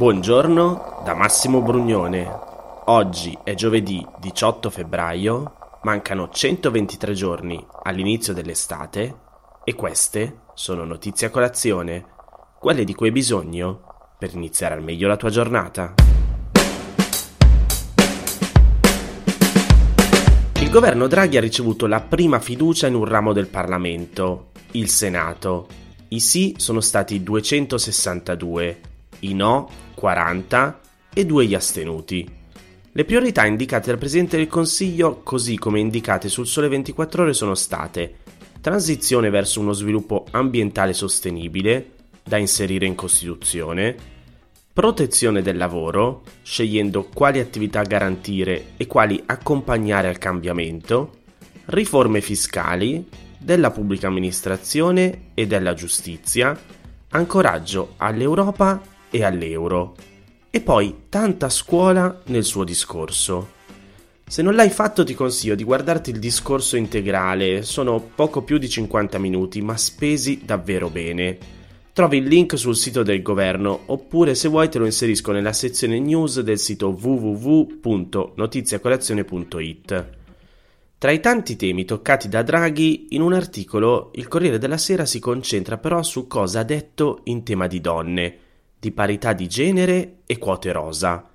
Buongiorno da Massimo Brugnone. Oggi è giovedì 18 febbraio, mancano 123 giorni all'inizio dell'estate e queste sono notizie a colazione, quelle di cui hai bisogno per iniziare al meglio la tua giornata. Il governo Draghi ha ricevuto la prima fiducia in un ramo del Parlamento, il Senato. I sì sono stati 262, i no 40 e due gli astenuti. Le priorità indicate dal Presidente del Consiglio, così come indicate sul Sole 24 ore, sono state transizione verso uno sviluppo ambientale sostenibile, da inserire in Costituzione, protezione del lavoro, scegliendo quali attività garantire e quali accompagnare al cambiamento, riforme fiscali, della pubblica amministrazione e della giustizia, ancoraggio all'Europa e all'euro. E poi tanta scuola nel suo discorso. Se non l'hai fatto ti consiglio di guardarti il discorso integrale, sono poco più di 50 minuti ma spesi davvero bene. Trovi il link sul sito del governo oppure se vuoi te lo inserisco nella sezione news del sito www.notiziacolazione.it. Tra i tanti temi toccati da Draghi, in un articolo il Corriere della Sera si concentra però su cosa ha detto in tema di donne di parità di genere e quote rosa.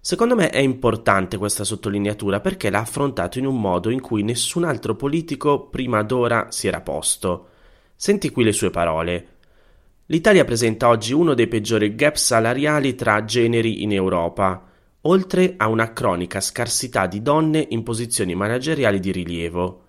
Secondo me è importante questa sottolineatura perché l'ha affrontato in un modo in cui nessun altro politico prima d'ora si era posto. Senti qui le sue parole. L'Italia presenta oggi uno dei peggiori gap salariali tra generi in Europa, oltre a una cronica scarsità di donne in posizioni manageriali di rilievo.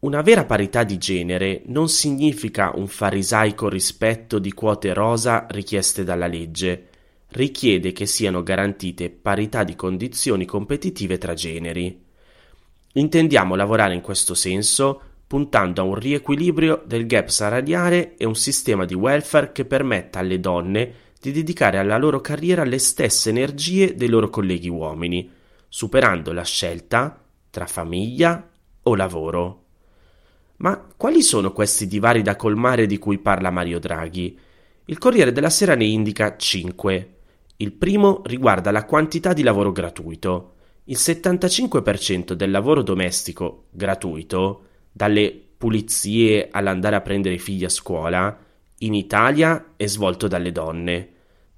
Una vera parità di genere non significa un farisaico rispetto di quote rosa richieste dalla legge, richiede che siano garantite parità di condizioni competitive tra generi. Intendiamo lavorare in questo senso puntando a un riequilibrio del gap salariale e un sistema di welfare che permetta alle donne di dedicare alla loro carriera le stesse energie dei loro colleghi uomini, superando la scelta tra famiglia o lavoro. Ma quali sono questi divari da colmare di cui parla Mario Draghi? Il Corriere della Sera ne indica 5. Il primo riguarda la quantità di lavoro gratuito. Il 75% del lavoro domestico gratuito, dalle pulizie all'andare a prendere i figli a scuola, in Italia è svolto dalle donne.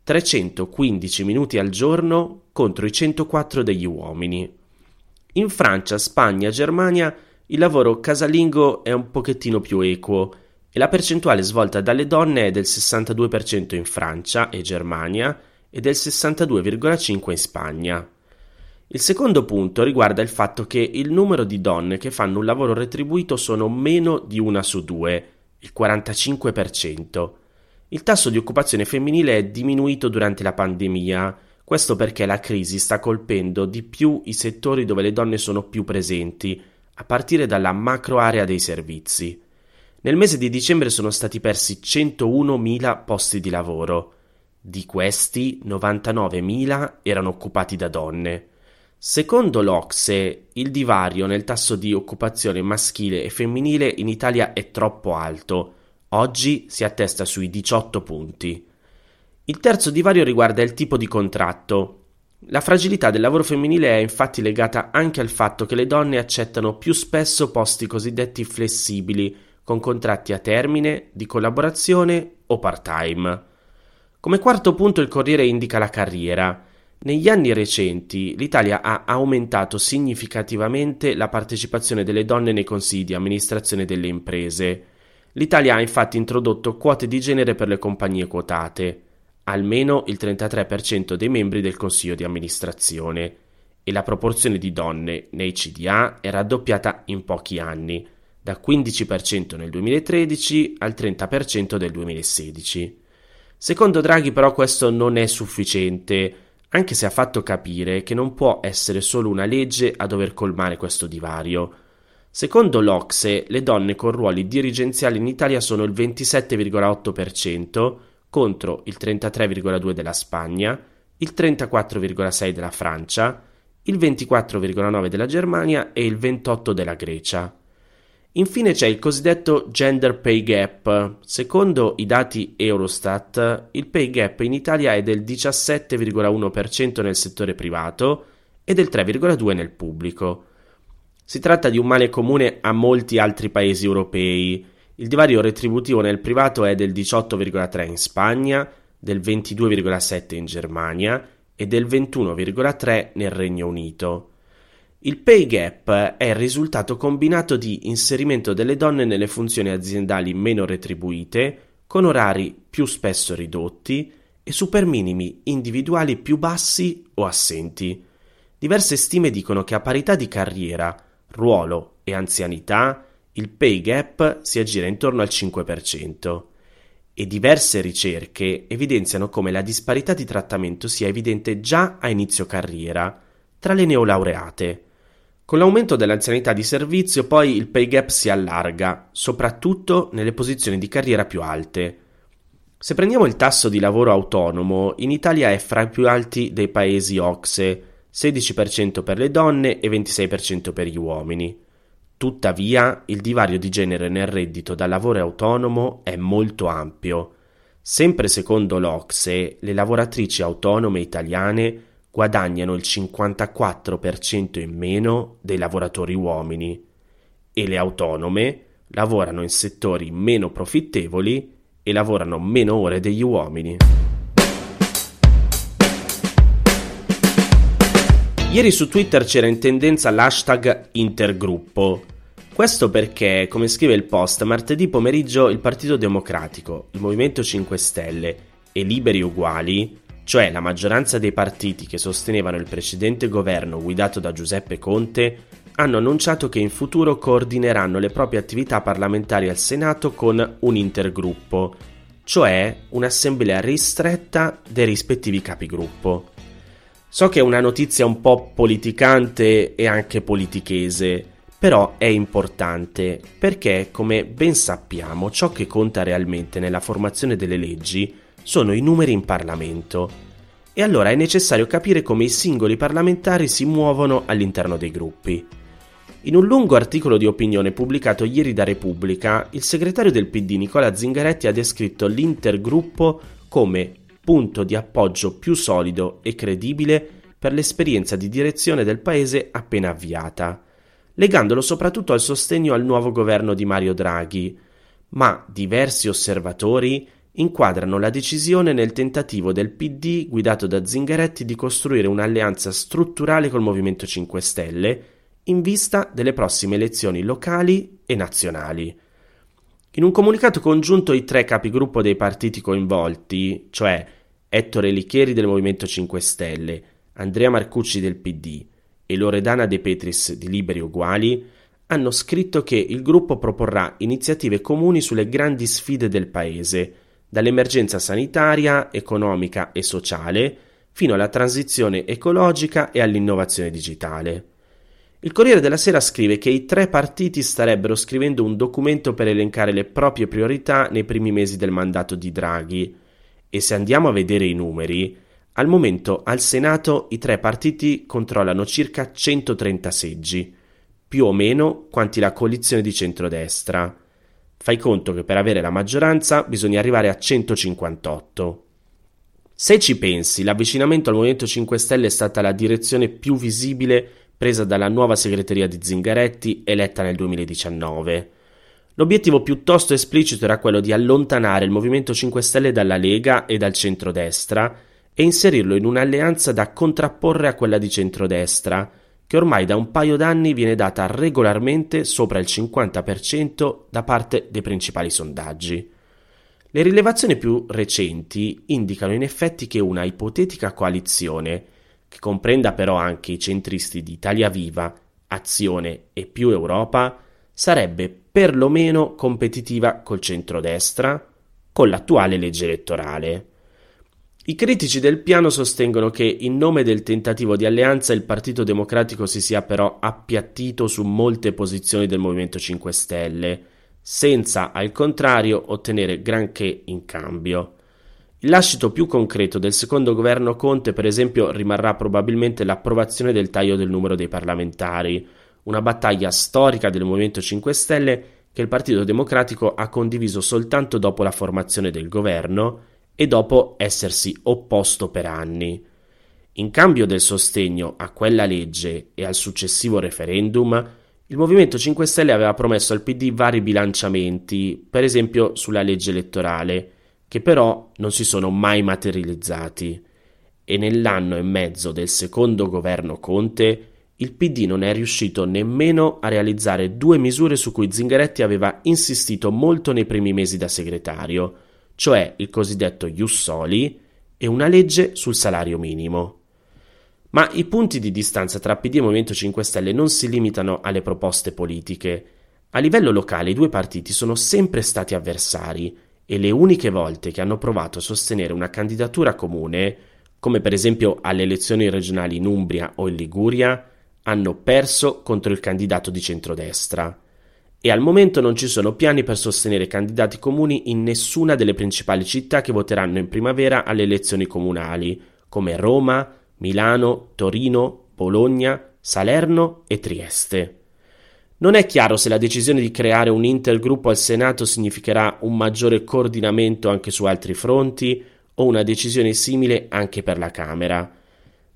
315 minuti al giorno contro i 104 degli uomini. In Francia, Spagna, Germania il lavoro casalingo è un pochettino più equo e la percentuale svolta dalle donne è del 62% in Francia e Germania e del 62,5% in Spagna. Il secondo punto riguarda il fatto che il numero di donne che fanno un lavoro retribuito sono meno di una su due, il 45%. Il tasso di occupazione femminile è diminuito durante la pandemia, questo perché la crisi sta colpendo di più i settori dove le donne sono più presenti, a partire dalla macro area dei servizi. Nel mese di dicembre sono stati persi 101.000 posti di lavoro. Di questi 99.000 erano occupati da donne. Secondo l'Ocse, il divario nel tasso di occupazione maschile e femminile in Italia è troppo alto. Oggi si attesta sui 18 punti. Il terzo divario riguarda il tipo di contratto. La fragilità del lavoro femminile è infatti legata anche al fatto che le donne accettano più spesso posti cosiddetti flessibili, con contratti a termine, di collaborazione o part-time. Come quarto punto il Corriere indica la carriera. Negli anni recenti l'Italia ha aumentato significativamente la partecipazione delle donne nei consigli di amministrazione delle imprese. L'Italia ha infatti introdotto quote di genere per le compagnie quotate almeno il 33% dei membri del consiglio di amministrazione e la proporzione di donne nei CDA è raddoppiata in pochi anni, da 15% nel 2013 al 30% del 2016. Secondo Draghi però questo non è sufficiente, anche se ha fatto capire che non può essere solo una legge a dover colmare questo divario. Secondo l'Ocse, le donne con ruoli dirigenziali in Italia sono il 27,8%, contro il 33,2 della Spagna, il 34,6 della Francia, il 24,9 della Germania e il 28 della Grecia. Infine c'è il cosiddetto gender pay gap. Secondo i dati Eurostat, il pay gap in Italia è del 17,1% nel settore privato e del 3,2% nel pubblico. Si tratta di un male comune a molti altri paesi europei. Il divario retributivo nel privato è del 18,3% in Spagna, del 22,7% in Germania e del 21,3% nel Regno Unito. Il pay gap è il risultato combinato di inserimento delle donne nelle funzioni aziendali meno retribuite, con orari più spesso ridotti e superminimi individuali più bassi o assenti. Diverse stime dicono che a parità di carriera, ruolo e anzianità, il pay gap si aggira intorno al 5% e diverse ricerche evidenziano come la disparità di trattamento sia evidente già a inizio carriera tra le neolaureate. Con l'aumento dell'anzianità di servizio poi il pay gap si allarga, soprattutto nelle posizioni di carriera più alte. Se prendiamo il tasso di lavoro autonomo, in Italia è fra i più alti dei paesi OXE, 16% per le donne e 26% per gli uomini. Tuttavia, il divario di genere nel reddito da lavoro autonomo è molto ampio. Sempre secondo l'Ocse, le lavoratrici autonome italiane guadagnano il 54% in meno dei lavoratori uomini e le autonome lavorano in settori meno profittevoli e lavorano meno ore degli uomini. Ieri su Twitter c'era in tendenza l'hashtag intergruppo. Questo perché, come scrive il post, martedì pomeriggio il Partito Democratico, il Movimento 5 Stelle e Liberi Uguali, cioè la maggioranza dei partiti che sostenevano il precedente governo guidato da Giuseppe Conte, hanno annunciato che in futuro coordineranno le proprie attività parlamentari al Senato con un intergruppo, cioè un'assemblea ristretta dei rispettivi capigruppo. So che è una notizia un po' politicante e anche politichese, però è importante perché, come ben sappiamo, ciò che conta realmente nella formazione delle leggi sono i numeri in Parlamento. E allora è necessario capire come i singoli parlamentari si muovono all'interno dei gruppi. In un lungo articolo di opinione pubblicato ieri da Repubblica, il segretario del PD Nicola Zingaretti ha descritto l'intergruppo come punto di appoggio più solido e credibile per l'esperienza di direzione del Paese appena avviata, legandolo soprattutto al sostegno al nuovo governo di Mario Draghi, ma diversi osservatori inquadrano la decisione nel tentativo del PD guidato da Zingaretti di costruire un'alleanza strutturale col Movimento 5 Stelle in vista delle prossime elezioni locali e nazionali. In un comunicato congiunto i tre capigruppo dei partiti coinvolti, cioè Ettore Lichieri del Movimento 5 Stelle, Andrea Marcucci del PD e Loredana De Petris di Liberi Uguali, hanno scritto che il gruppo proporrà iniziative comuni sulle grandi sfide del Paese, dall'emergenza sanitaria, economica e sociale, fino alla transizione ecologica e all'innovazione digitale. Il Corriere della Sera scrive che i tre partiti starebbero scrivendo un documento per elencare le proprie priorità nei primi mesi del mandato di Draghi, e se andiamo a vedere i numeri, al momento al Senato i tre partiti controllano circa 130 seggi, più o meno quanti la coalizione di centrodestra. Fai conto che per avere la maggioranza bisogna arrivare a 158. Se ci pensi, l'avvicinamento al Movimento 5 Stelle è stata la direzione più visibile presa dalla nuova segreteria di Zingaretti eletta nel 2019. L'obiettivo piuttosto esplicito era quello di allontanare il Movimento 5 Stelle dalla Lega e dal centrodestra e inserirlo in un'alleanza da contrapporre a quella di centrodestra, che ormai da un paio d'anni viene data regolarmente sopra il 50% da parte dei principali sondaggi. Le rilevazioni più recenti indicano in effetti che una ipotetica coalizione, che comprenda però anche i centristi di Italia Viva, Azione e più Europa, sarebbe perlomeno competitiva col centrodestra, con l'attuale legge elettorale. I critici del piano sostengono che in nome del tentativo di alleanza il Partito Democratico si sia però appiattito su molte posizioni del Movimento 5 Stelle, senza al contrario ottenere granché in cambio. Il lascito più concreto del secondo governo Conte, per esempio, rimarrà probabilmente l'approvazione del taglio del numero dei parlamentari, una battaglia storica del Movimento 5 Stelle che il Partito Democratico ha condiviso soltanto dopo la formazione del governo e dopo essersi opposto per anni. In cambio del sostegno a quella legge e al successivo referendum, il Movimento 5 Stelle aveva promesso al PD vari bilanciamenti, per esempio sulla legge elettorale, che però non si sono mai materializzati. E nell'anno e mezzo del secondo governo Conte, il PD non è riuscito nemmeno a realizzare due misure su cui Zingaretti aveva insistito molto nei primi mesi da segretario, cioè il cosiddetto Ius Soli e una legge sul salario minimo. Ma i punti di distanza tra PD e Movimento 5 Stelle non si limitano alle proposte politiche. A livello locale i due partiti sono sempre stati avversari e le uniche volte che hanno provato a sostenere una candidatura comune, come per esempio alle elezioni regionali in Umbria o in Liguria, hanno perso contro il candidato di centrodestra. E al momento non ci sono piani per sostenere candidati comuni in nessuna delle principali città che voteranno in primavera alle elezioni comunali, come Roma, Milano, Torino, Bologna, Salerno e Trieste. Non è chiaro se la decisione di creare un intergruppo al Senato significherà un maggiore coordinamento anche su altri fronti o una decisione simile anche per la Camera.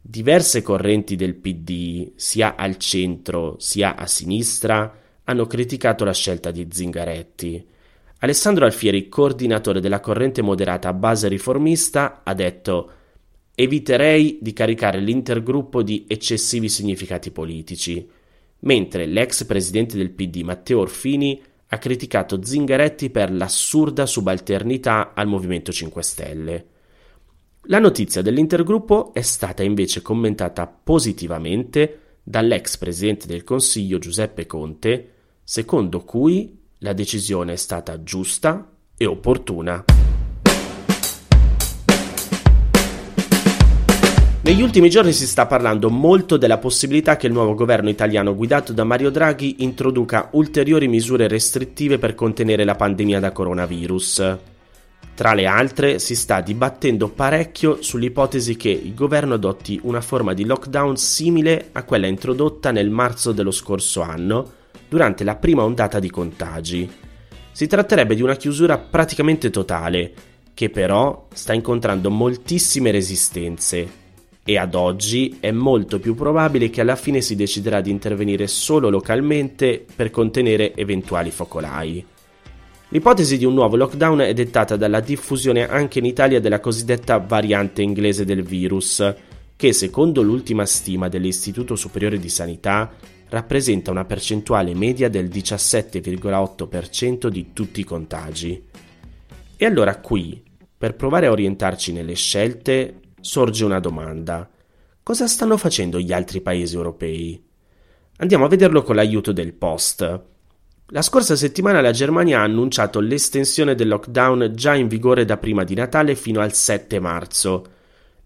Diverse correnti del PD, sia al centro sia a sinistra, hanno criticato la scelta di Zingaretti. Alessandro Alfieri, coordinatore della corrente moderata base riformista, ha detto eviterei di caricare l'intergruppo di eccessivi significati politici, mentre l'ex presidente del PD Matteo Orfini ha criticato Zingaretti per l'assurda subalternità al Movimento 5 Stelle. La notizia dell'intergruppo è stata invece commentata positivamente dall'ex presidente del Consiglio Giuseppe Conte, secondo cui la decisione è stata giusta e opportuna. Negli ultimi giorni si sta parlando molto della possibilità che il nuovo governo italiano guidato da Mario Draghi introduca ulteriori misure restrittive per contenere la pandemia da coronavirus. Tra le altre si sta dibattendo parecchio sull'ipotesi che il governo adotti una forma di lockdown simile a quella introdotta nel marzo dello scorso anno durante la prima ondata di contagi. Si tratterebbe di una chiusura praticamente totale, che però sta incontrando moltissime resistenze e ad oggi è molto più probabile che alla fine si deciderà di intervenire solo localmente per contenere eventuali focolai. L'ipotesi di un nuovo lockdown è dettata dalla diffusione anche in Italia della cosiddetta variante inglese del virus, che secondo l'ultima stima dell'Istituto Superiore di Sanità rappresenta una percentuale media del 17,8% di tutti i contagi. E allora qui, per provare a orientarci nelle scelte, sorge una domanda. Cosa stanno facendo gli altri paesi europei? Andiamo a vederlo con l'aiuto del Post. La scorsa settimana la Germania ha annunciato l'estensione del lockdown già in vigore da prima di Natale fino al 7 marzo.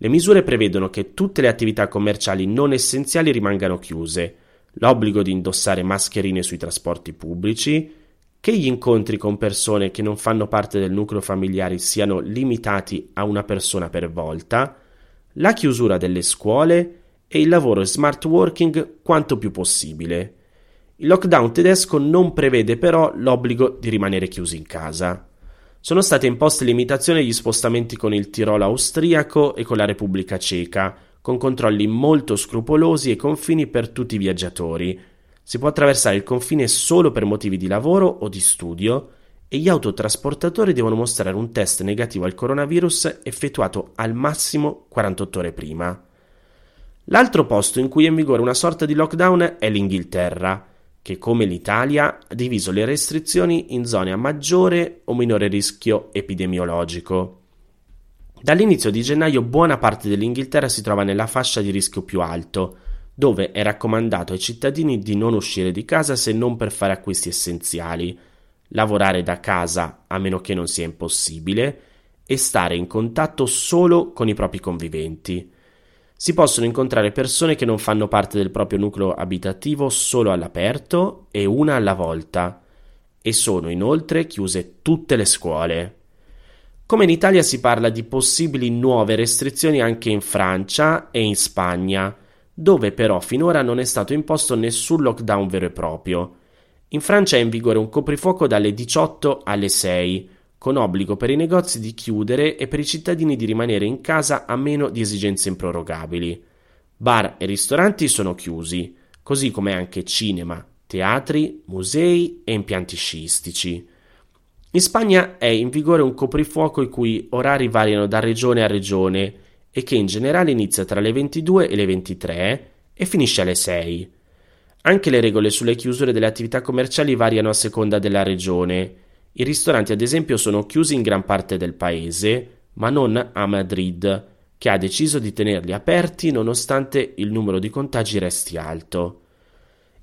Le misure prevedono che tutte le attività commerciali non essenziali rimangano chiuse, l'obbligo di indossare mascherine sui trasporti pubblici, che gli incontri con persone che non fanno parte del nucleo familiare siano limitati a una persona per volta, la chiusura delle scuole e il lavoro smart working quanto più possibile. Il lockdown tedesco non prevede però l'obbligo di rimanere chiusi in casa. Sono state imposte limitazioni agli spostamenti con il Tirolo austriaco e con la Repubblica Ceca, con controlli molto scrupolosi e confini per tutti i viaggiatori. Si può attraversare il confine solo per motivi di lavoro o di studio e gli autotrasportatori devono mostrare un test negativo al coronavirus effettuato al massimo 48 ore prima. L'altro posto in cui è in vigore una sorta di lockdown è l'Inghilterra, che come l'Italia ha diviso le restrizioni in zone a maggiore o minore rischio epidemiologico. Dall'inizio di gennaio buona parte dell'Inghilterra si trova nella fascia di rischio più alto, dove è raccomandato ai cittadini di non uscire di casa se non per fare acquisti essenziali, lavorare da casa a meno che non sia impossibile e stare in contatto solo con i propri conviventi. Si possono incontrare persone che non fanno parte del proprio nucleo abitativo solo all'aperto e una alla volta e sono inoltre chiuse tutte le scuole. Come in Italia si parla di possibili nuove restrizioni anche in Francia e in Spagna, dove però finora non è stato imposto nessun lockdown vero e proprio. In Francia è in vigore un coprifuoco dalle 18 alle 6, con obbligo per i negozi di chiudere e per i cittadini di rimanere in casa a meno di esigenze improrogabili. Bar e ristoranti sono chiusi, così come anche cinema, teatri, musei e impianti sciistici. In Spagna è in vigore un coprifuoco i cui orari variano da regione a regione e che in generale inizia tra le 22 e le 23 e finisce alle 6. Anche le regole sulle chiusure delle attività commerciali variano a seconda della regione. I ristoranti, ad esempio, sono chiusi in gran parte del paese, ma non a Madrid, che ha deciso di tenerli aperti nonostante il numero di contagi resti alto.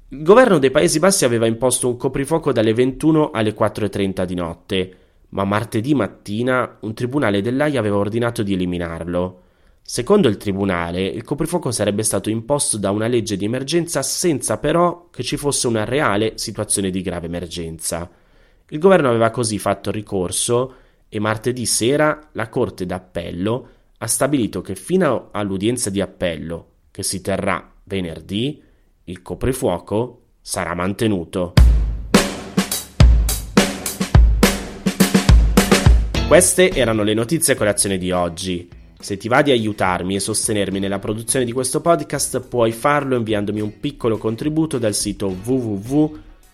Il governo dei Paesi Bassi aveva imposto un coprifuoco dalle 21 alle 4.30 di notte, ma martedì mattina un tribunale dell'AIA aveva ordinato di eliminarlo. Secondo il tribunale, il coprifuoco sarebbe stato imposto da una legge di emergenza senza però che ci fosse una reale situazione di grave emergenza. Il governo aveva così fatto ricorso e martedì sera la Corte d'Appello ha stabilito che fino all'udienza di appello, che si terrà venerdì, il coprifuoco sarà mantenuto. Queste erano le notizie a colazione di oggi. Se ti va di aiutarmi e sostenermi nella produzione di questo podcast, puoi farlo inviandomi un piccolo contributo dal sito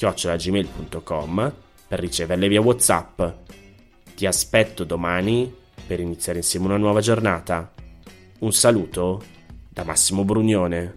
chiocciolagmail.com per riceverle via WhatsApp. Ti aspetto domani per iniziare insieme una nuova giornata. Un saluto da Massimo Brugnone.